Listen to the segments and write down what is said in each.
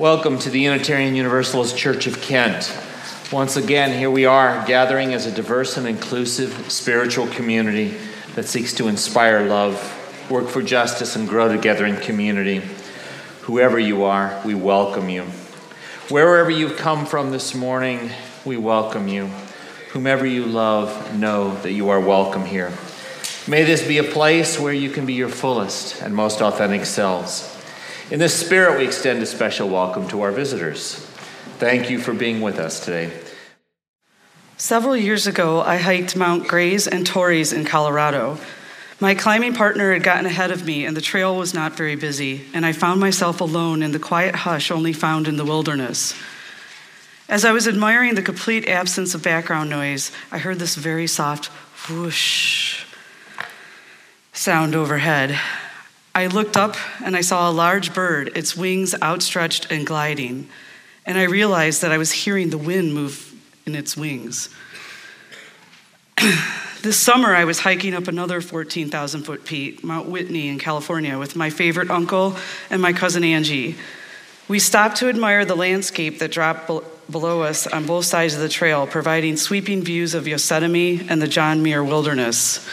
Welcome to the Unitarian Universalist Church of Kent. Once again, here we are gathering as a diverse and inclusive spiritual community that seeks to inspire love, work for justice, and grow together in community. Whoever you are, we welcome you. Wherever you've come from this morning, we welcome you. Whomever you love, know that you are welcome here. May this be a place where you can be your fullest and most authentic selves. In this spirit, we extend a special welcome to our visitors. Thank you for being with us today. Several years ago, I hiked Mount Gray's and Torrey's in Colorado. My climbing partner had gotten ahead of me, and the trail was not very busy, and I found myself alone in the quiet hush only found in the wilderness. As I was admiring the complete absence of background noise, I heard this very soft whoosh sound overhead. I looked up and I saw a large bird, its wings outstretched and gliding, and I realized that I was hearing the wind move in its wings. this summer, I was hiking up another 14,000 foot peak, Mount Whitney in California, with my favorite uncle and my cousin Angie. We stopped to admire the landscape that dropped be- below us on both sides of the trail, providing sweeping views of Yosemite and the John Muir Wilderness.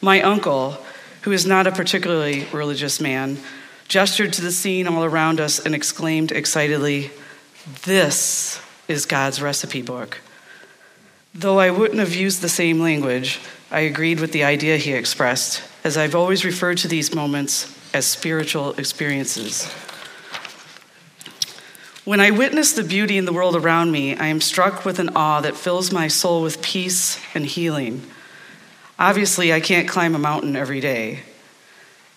My uncle, who is not a particularly religious man, gestured to the scene all around us and exclaimed excitedly, This is God's recipe book. Though I wouldn't have used the same language, I agreed with the idea he expressed, as I've always referred to these moments as spiritual experiences. When I witness the beauty in the world around me, I am struck with an awe that fills my soul with peace and healing. Obviously, I can't climb a mountain every day,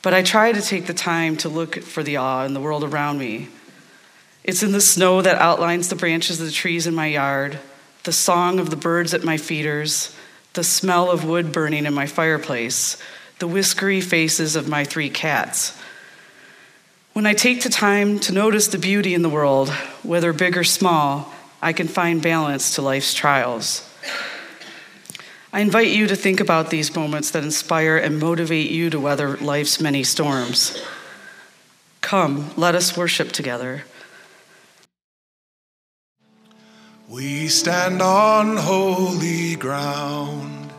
but I try to take the time to look for the awe in the world around me. It's in the snow that outlines the branches of the trees in my yard, the song of the birds at my feeders, the smell of wood burning in my fireplace, the whiskery faces of my three cats. When I take the time to notice the beauty in the world, whether big or small, I can find balance to life's trials. I invite you to think about these moments that inspire and motivate you to weather life's many storms. Come, let us worship together. We stand on holy ground.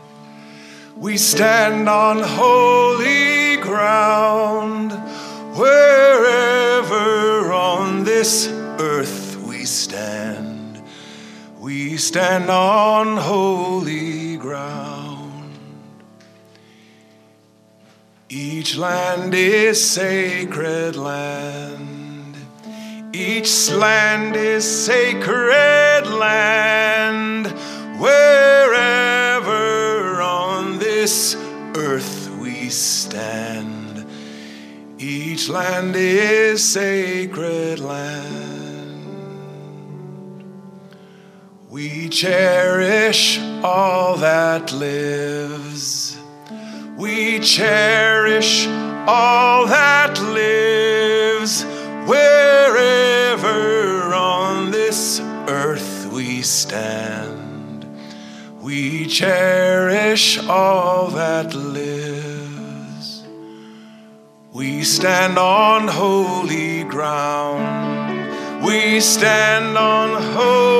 We stand on holy ground. Wherever on this earth we stand, we stand on holy ground. Each land is sacred land. Each land is sacred land. Wherever on this earth we stand, each land is sacred land. We cherish all that lives. We cherish all that lives. Wherever on this earth we stand, we cherish all that lives. We stand on holy ground. We stand on holy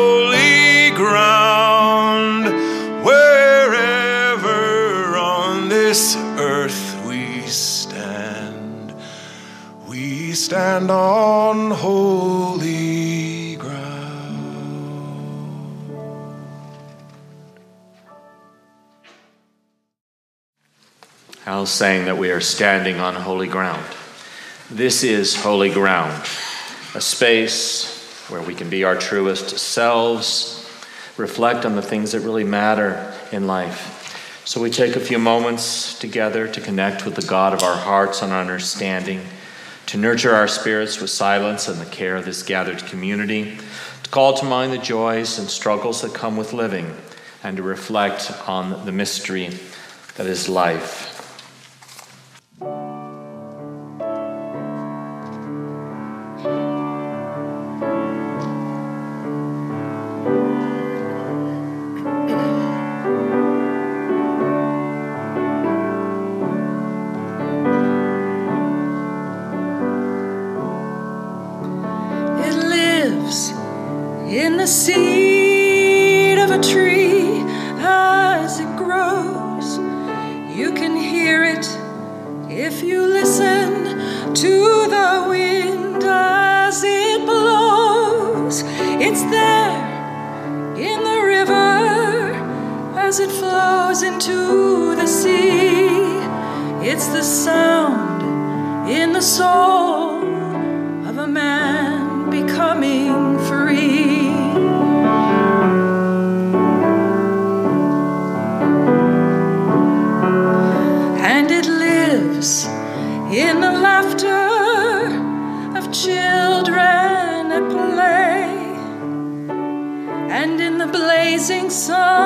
stand on holy ground. Hal's saying that we are standing on holy ground. This is holy ground, a space where we can be our truest selves, reflect on the things that really matter in life. So we take a few moments together to connect with the God of our hearts and our understanding, to nurture our spirits with silence and the care of this gathered community, to call to mind the joys and struggles that come with living, and to reflect on the mystery that is life. In the seed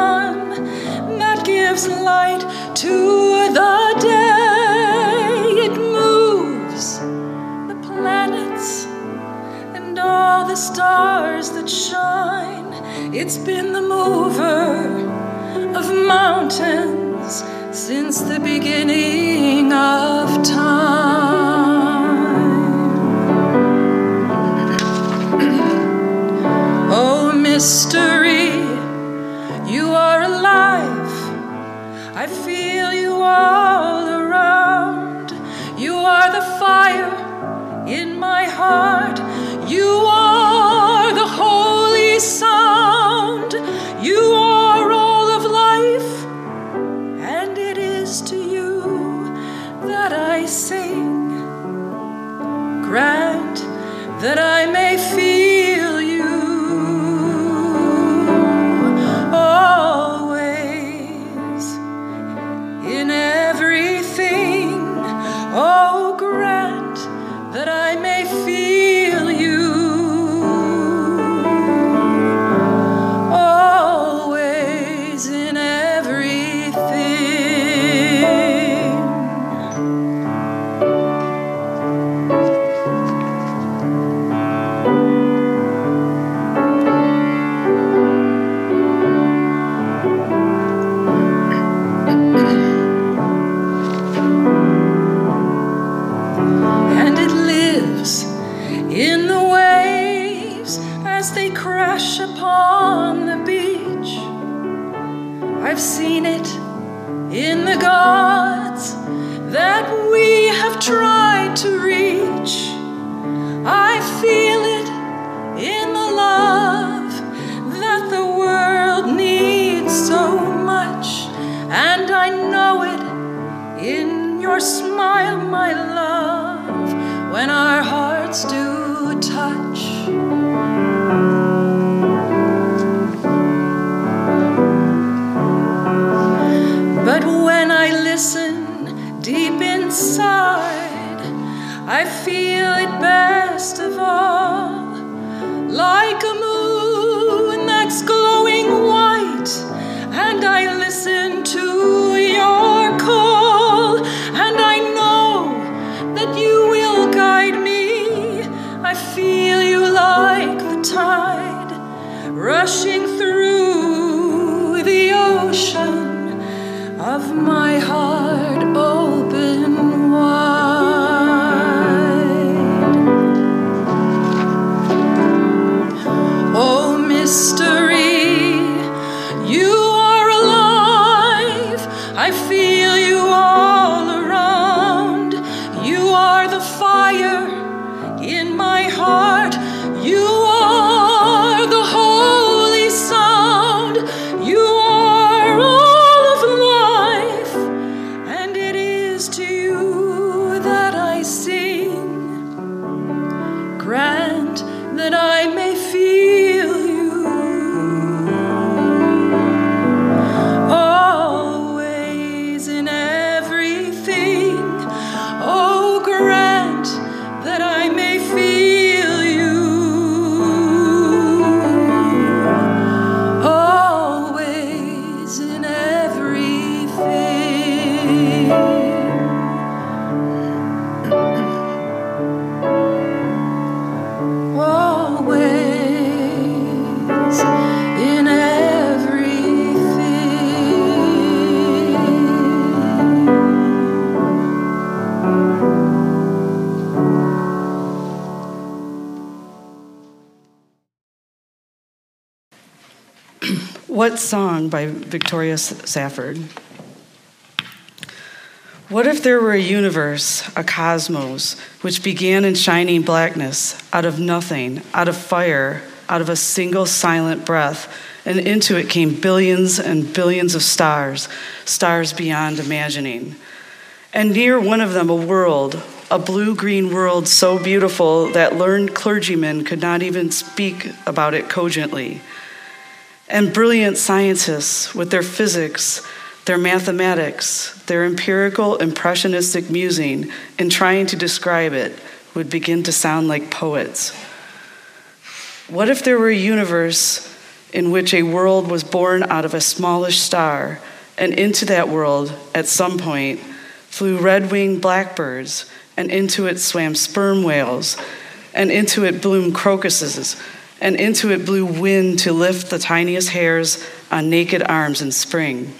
sun that gives light to the day. It moves the planets and all the stars that shine. It's been the mover of mountains since the beginning of time. Oh, mystery, you are alive. I feel you all around. You are the fire in my heart. You are the holy sound. You are all of life, and it is to you that I sing. Grant that I may feel I've seen it in the gods that we have tried to reach. I feel it in the love that the world needs so much, and I know it in your smile, my love, when our hearts do What Song by Victoria Safford. What if there were a universe, a cosmos, which began in shining blackness, out of nothing, out of fire, out of a single silent breath, and into it came billions and billions of stars, stars beyond imagining. And near one of them, a world, a blue green world so beautiful that learned clergymen could not even speak about it cogently. And brilliant scientists with their physics, their mathematics, their empirical impressionistic musing in trying to describe it would begin to sound like poets. What if there were a universe in which a world was born out of a smallish star, and into that world, at some point, flew red winged blackbirds, and into it swam sperm whales, and into it bloomed crocuses, and into it blew wind to lift the tiniest hairs on naked arms in spring?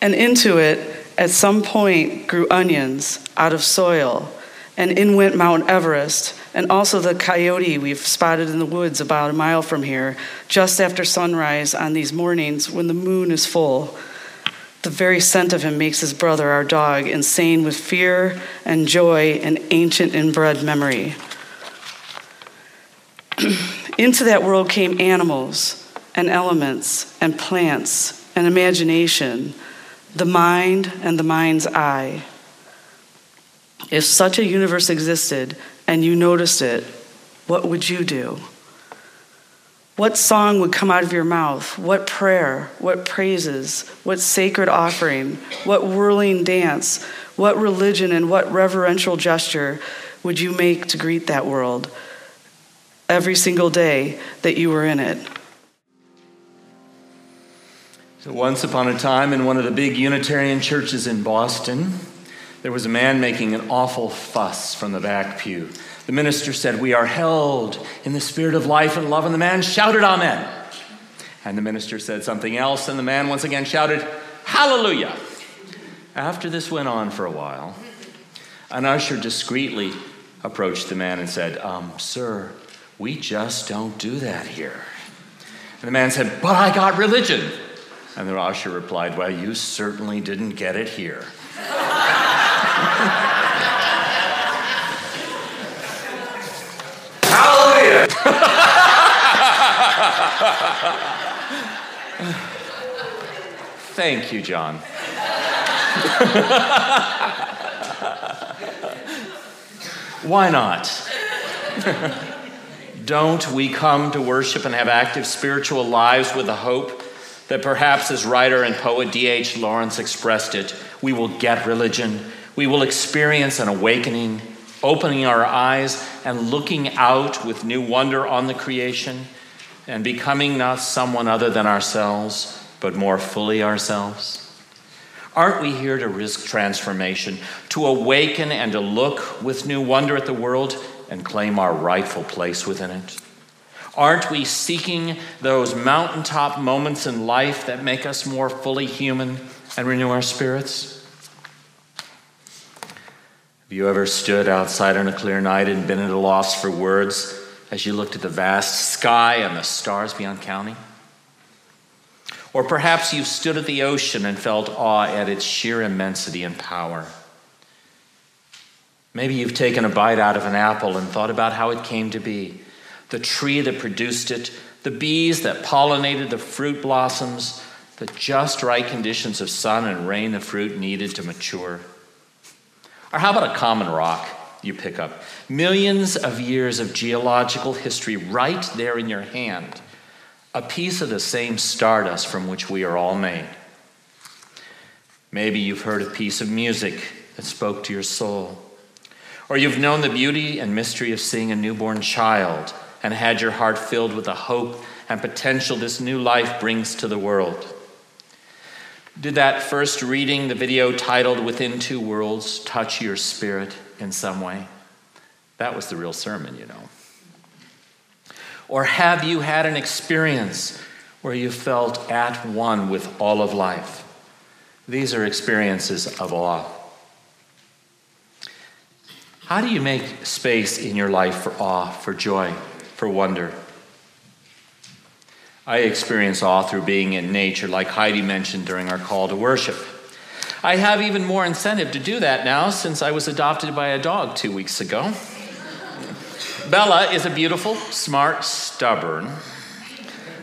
And into it, at some point, grew onions out of soil, and in went Mount Everest, and also the coyote we've spotted in the woods about a mile from here, just after sunrise on these mornings when the moon is full. The very scent of him makes his brother, our dog, insane with fear and joy and ancient inbred memory. Into that world came animals and elements and plants and imagination the mind and the mind's eye. If such a universe existed and you noticed it, what would you do? What song would come out of your mouth? What prayer? What praises? What sacred offering? What whirling dance? What religion and what reverential gesture would you make to greet that world every single day that you were in it? So, once upon a time, in one of the big Unitarian churches in Boston, there was a man making an awful fuss from the back pew. The minister said, We are held in the spirit of life and love, and the man shouted, Amen. And the minister said something else, and the man once again shouted, Hallelujah. After this went on for a while, an usher discreetly approached the man and said, um, Sir, we just don't do that here. And the man said, But I got religion. And the usher replied, Well, you certainly didn't get it here. Hallelujah! Thank you, John. Why not? Don't we come to worship and have active spiritual lives with the hope that perhaps, as writer and poet D.H. Lawrence expressed it, we will get religion, we will experience an awakening, opening our eyes and looking out with new wonder on the creation, and becoming not someone other than ourselves, but more fully ourselves? Aren't we here to risk transformation, to awaken and to look with new wonder at the world and claim our rightful place within it? Aren't we seeking those mountaintop moments in life that make us more fully human and renew our spirits? Have you ever stood outside on a clear night and been at a loss for words as you looked at the vast sky and the stars beyond counting? Or perhaps you've stood at the ocean and felt awe at its sheer immensity and power. Maybe you've taken a bite out of an apple and thought about how it came to be the tree that produced it, the bees that pollinated the fruit blossoms, the just right conditions of sun and rain the fruit needed to mature. Or how about a common rock you pick up? Millions of years of geological history right there in your hand, a piece of the same stardust from which we are all made. Maybe you've heard a piece of music that spoke to your soul. Or you've known the beauty and mystery of seeing a newborn child and had your heart filled with the hope and potential this new life brings to the world. Did that first reading, the video titled Within Two Worlds, touch your spirit in some way? That was the real sermon, you know. Or have you had an experience where you felt at one with all of life? These are experiences of awe. How do you make space in your life for awe, for joy, for wonder. I experience awe through being in nature, like Heidi mentioned during our call to worship. I have even more incentive to do that now since I was adopted by a dog two weeks ago. Bella is a beautiful, smart, stubborn,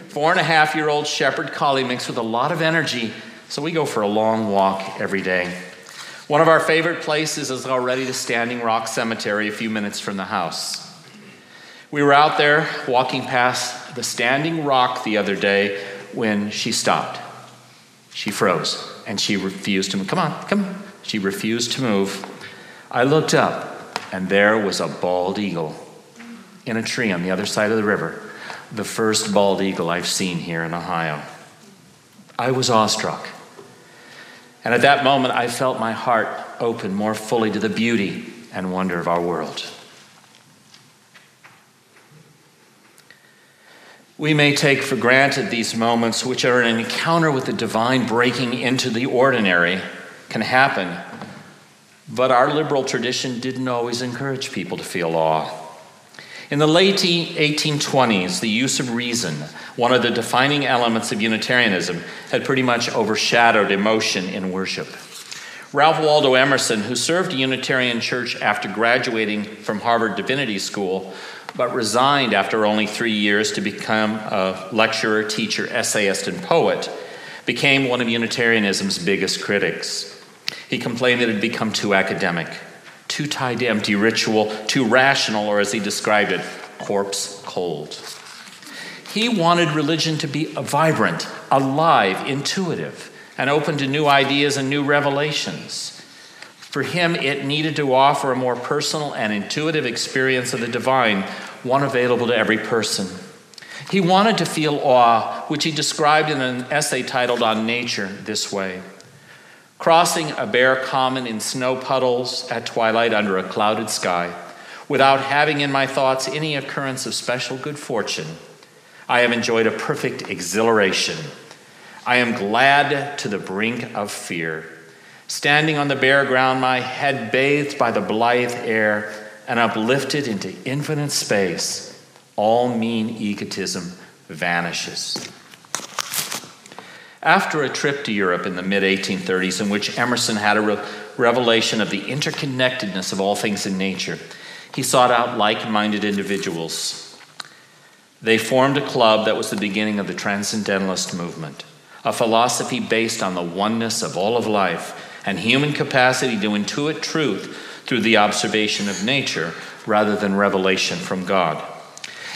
four and a half year old shepherd collie mix with a lot of energy, so we go for a long walk every day. One of our favorite places is already the Standing Rock Cemetery, a few minutes from the house. We were out there walking past the Standing Rock the other day when she stopped. She froze and she refused to move. Come on, come. She refused to move. I looked up and there was a bald eagle in a tree on the other side of the river, the first bald eagle I've seen here in Ohio. I was awestruck. And at that moment, I felt my heart open more fully to the beauty and wonder of our world. We may take for granted these moments, which are an encounter with the divine breaking into the ordinary, can happen. But our liberal tradition didn't always encourage people to feel awe. In the late 1820s, the use of reason, one of the defining elements of Unitarianism, had pretty much overshadowed emotion in worship. Ralph Waldo Emerson, who served a Unitarian church after graduating from Harvard Divinity School, but resigned after only three years to become a lecturer, teacher, essayist, and poet, became one of Unitarianism's biggest critics. He complained that it had become too academic, too tied to empty ritual, too rational, or as he described it, corpse cold. He wanted religion to be vibrant, alive, intuitive, and open to new ideas and new revelations. For him, it needed to offer a more personal and intuitive experience of the divine, one available to every person. He wanted to feel awe, which he described in an essay titled On Nature this way Crossing a bare common in snow puddles at twilight under a clouded sky, without having in my thoughts any occurrence of special good fortune, I have enjoyed a perfect exhilaration. I am glad to the brink of fear. Standing on the bare ground, my head bathed by the blithe air and uplifted into infinite space, all mean egotism vanishes. After a trip to Europe in the mid 1830s, in which Emerson had a re- revelation of the interconnectedness of all things in nature, he sought out like minded individuals. They formed a club that was the beginning of the Transcendentalist movement, a philosophy based on the oneness of all of life and human capacity to intuit truth through the observation of nature rather than revelation from God.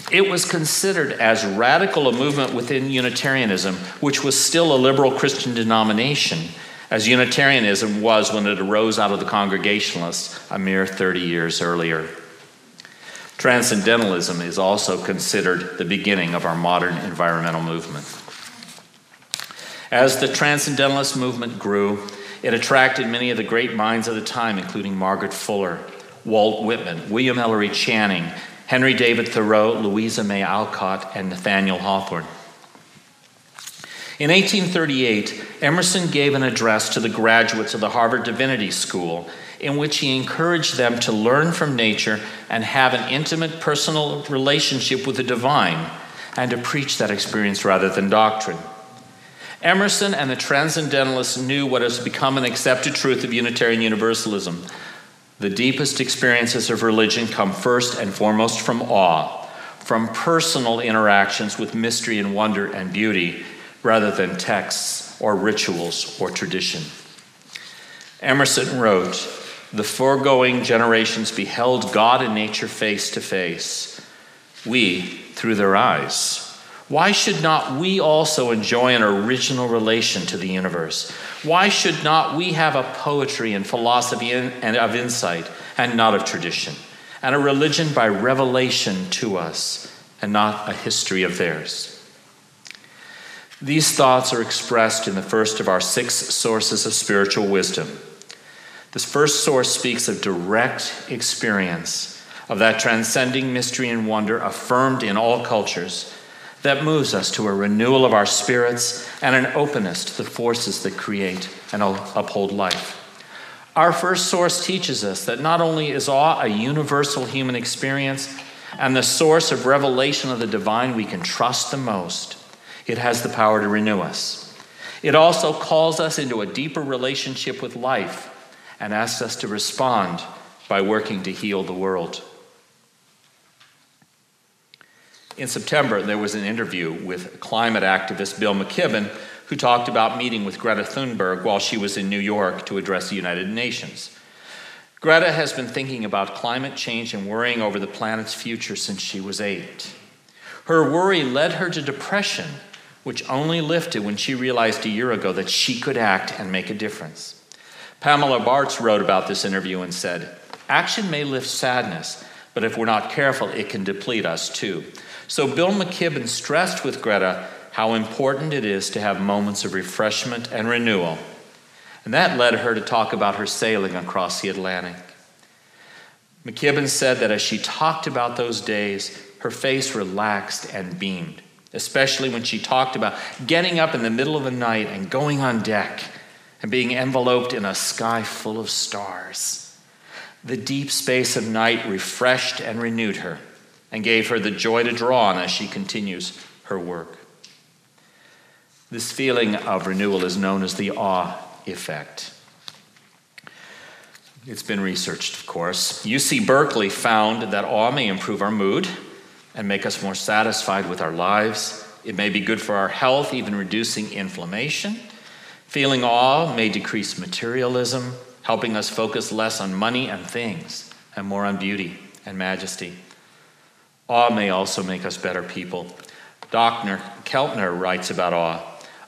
It was considered as radical a movement within Unitarianism, which was still a liberal Christian denomination, as Unitarianism was when it arose out of the Congregationalists a mere 30 years earlier. Transcendentalism is also considered the beginning of our modern environmental movement. As the Transcendentalist movement grew, it attracted many of the great minds of the time, including Margaret Fuller, Walt Whitman, William Ellery Channing, Henry David Thoreau, Louisa May Alcott, and Nathaniel Hawthorne. In 1838, Emerson gave an address to the graduates of the Harvard Divinity School in which he encouraged them to learn from nature and have an intimate personal relationship with the divine and to preach that experience rather than doctrine. Emerson and the Transcendentalists knew what has become an accepted truth of Unitarian Universalism. The deepest experiences of religion come first and foremost from awe, from personal interactions with mystery and wonder and beauty, rather than texts or rituals or tradition. Emerson wrote, The foregoing generations beheld God and nature face to face, we through their eyes. Why should not we also enjoy an original relation to the universe? Why should not we have a poetry and philosophy and of insight and not of tradition, and a religion by revelation to us and not a history of theirs? These thoughts are expressed in the first of our six sources of spiritual wisdom. This first source speaks of direct experience of that transcending mystery and wonder affirmed in all cultures that moves us to a renewal of our spirits and an openness to the forces that create and uphold life. Our first source teaches us that not only is awe a universal human experience and the source of revelation of the divine we can trust the most, It has the power to renew us. It also calls us into a deeper relationship with life and asks us to respond by working to heal the world. In September, there was an interview with climate activist Bill McKibben, who talked about meeting with Greta Thunberg while she was in New York to address the United Nations. Greta has been thinking about climate change and worrying over the planet's future since she was eight. Her worry led her to depression, which only lifted when she realized a year ago that she could act and make a difference. Pamela Bartz wrote about this interview and said, Action may lift sadness, but if we're not careful, it can deplete us too. So Bill McKibben stressed with Greta how important it is to have moments of refreshment and renewal. And that led her to talk about her sailing across the Atlantic. McKibben said that as she talked about those days, her face relaxed and beamed, especially when she talked about getting up in the middle of the night and going on deck and being enveloped in a sky full of stars. The deep space of night refreshed and renewed her and gave her the joy to draw on as she continues her work. This feeling of renewal is known as the awe effect. It's been researched, of course. UC Berkeley found that awe may improve our mood and make us more satisfied with our lives. It may be good for our health, even reducing inflammation. Feeling awe may decrease materialism, helping us focus less on money and things and more on beauty and majesty. Awe may also make us better people. Dr. Keltner writes about awe.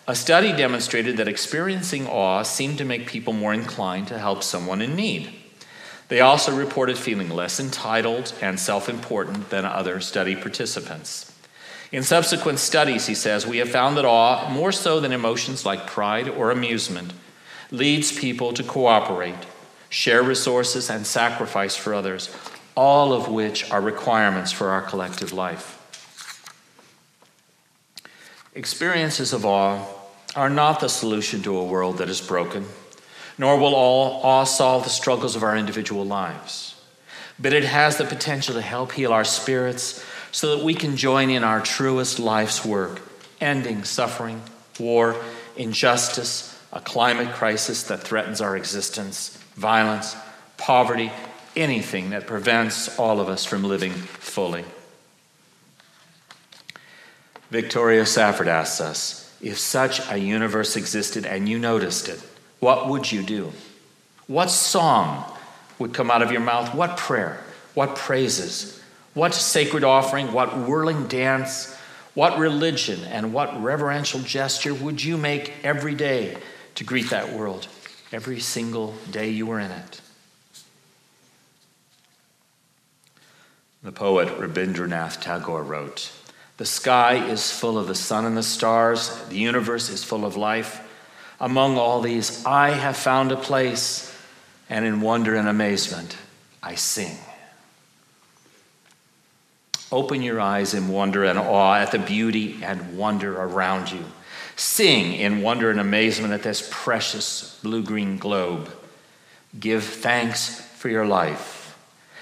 A study demonstrated that experiencing awe seemed to make people more inclined to help someone in need. They also reported feeling less entitled and self important than other study participants. In subsequent studies, he says, we have found that awe, more so than emotions like pride or amusement, leads people to cooperate, share resources, and sacrifice for others, all of which are requirements for our collective life. Experiences of awe are not the solution to a world that is broken, nor will all awe solve the struggles of our individual lives. But it has the potential to help heal our spirits so that we can join in our truest life's work, ending suffering, war, injustice, a climate crisis that threatens our existence, violence, poverty, anything that prevents all of us from living fully. Victoria Safford asks us if such a universe existed and you noticed it, what would you do? What song would come out of your mouth? What prayer? What praises? What sacred offering? What whirling dance? What religion and what reverential gesture would you make every day to greet that world, every single day you were in it? The poet Rabindranath Tagore wrote, the sky is full of the sun and the stars. The universe is full of life. Among all these, I have found a place, and in wonder and amazement, I sing. Open your eyes in wonder and awe at the beauty and wonder around you. Sing in wonder and amazement at this precious blue green globe. Give thanks for your life.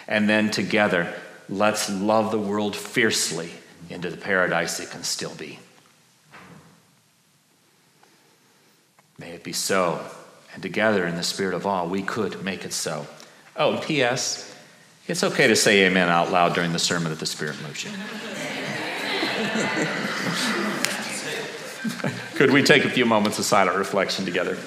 And then together, let's love the world fiercely into the paradise it can still be. May it be so. And together in the spirit of awe, we could make it so. Oh, P.S. It's okay to say amen out loud during the sermon that the Spirit moves you. could we take a few moments of silent reflection together?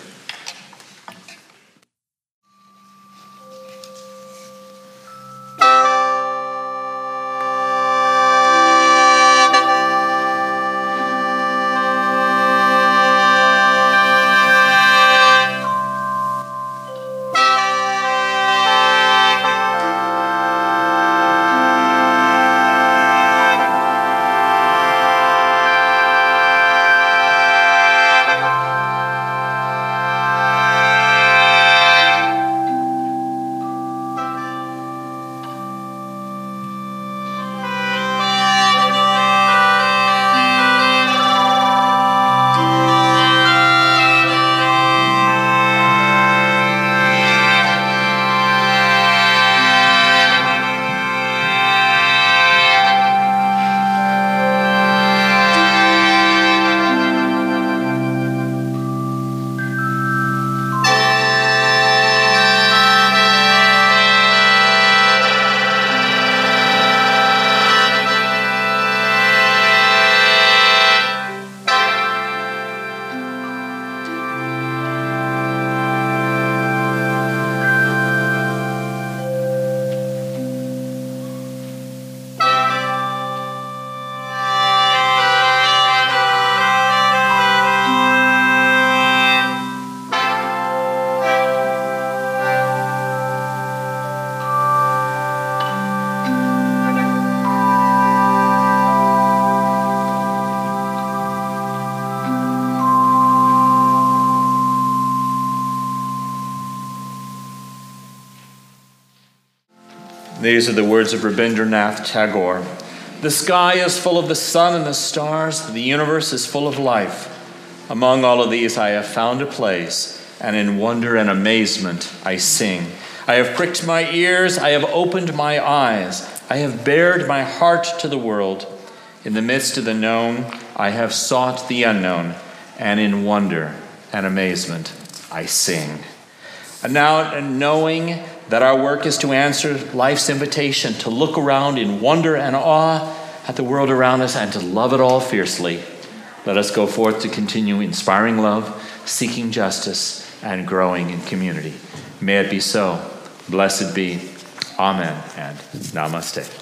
These are the words of Rabindranath Tagore. The sky is full of the sun and the stars, the universe is full of life. Among all of these, I have found a place, and in wonder and amazement, I sing. I have pricked my ears, I have opened my eyes, I have bared my heart to the world. In the midst of the known, I have sought the unknown, and in wonder and amazement, I sing. And now, knowing that our work is to answer life's invitation to look around in wonder and awe at the world around us and to love it all fiercely, let us go forth to continue inspiring love, seeking justice, and growing in community. May it be so. Blessed be. Amen and namaste.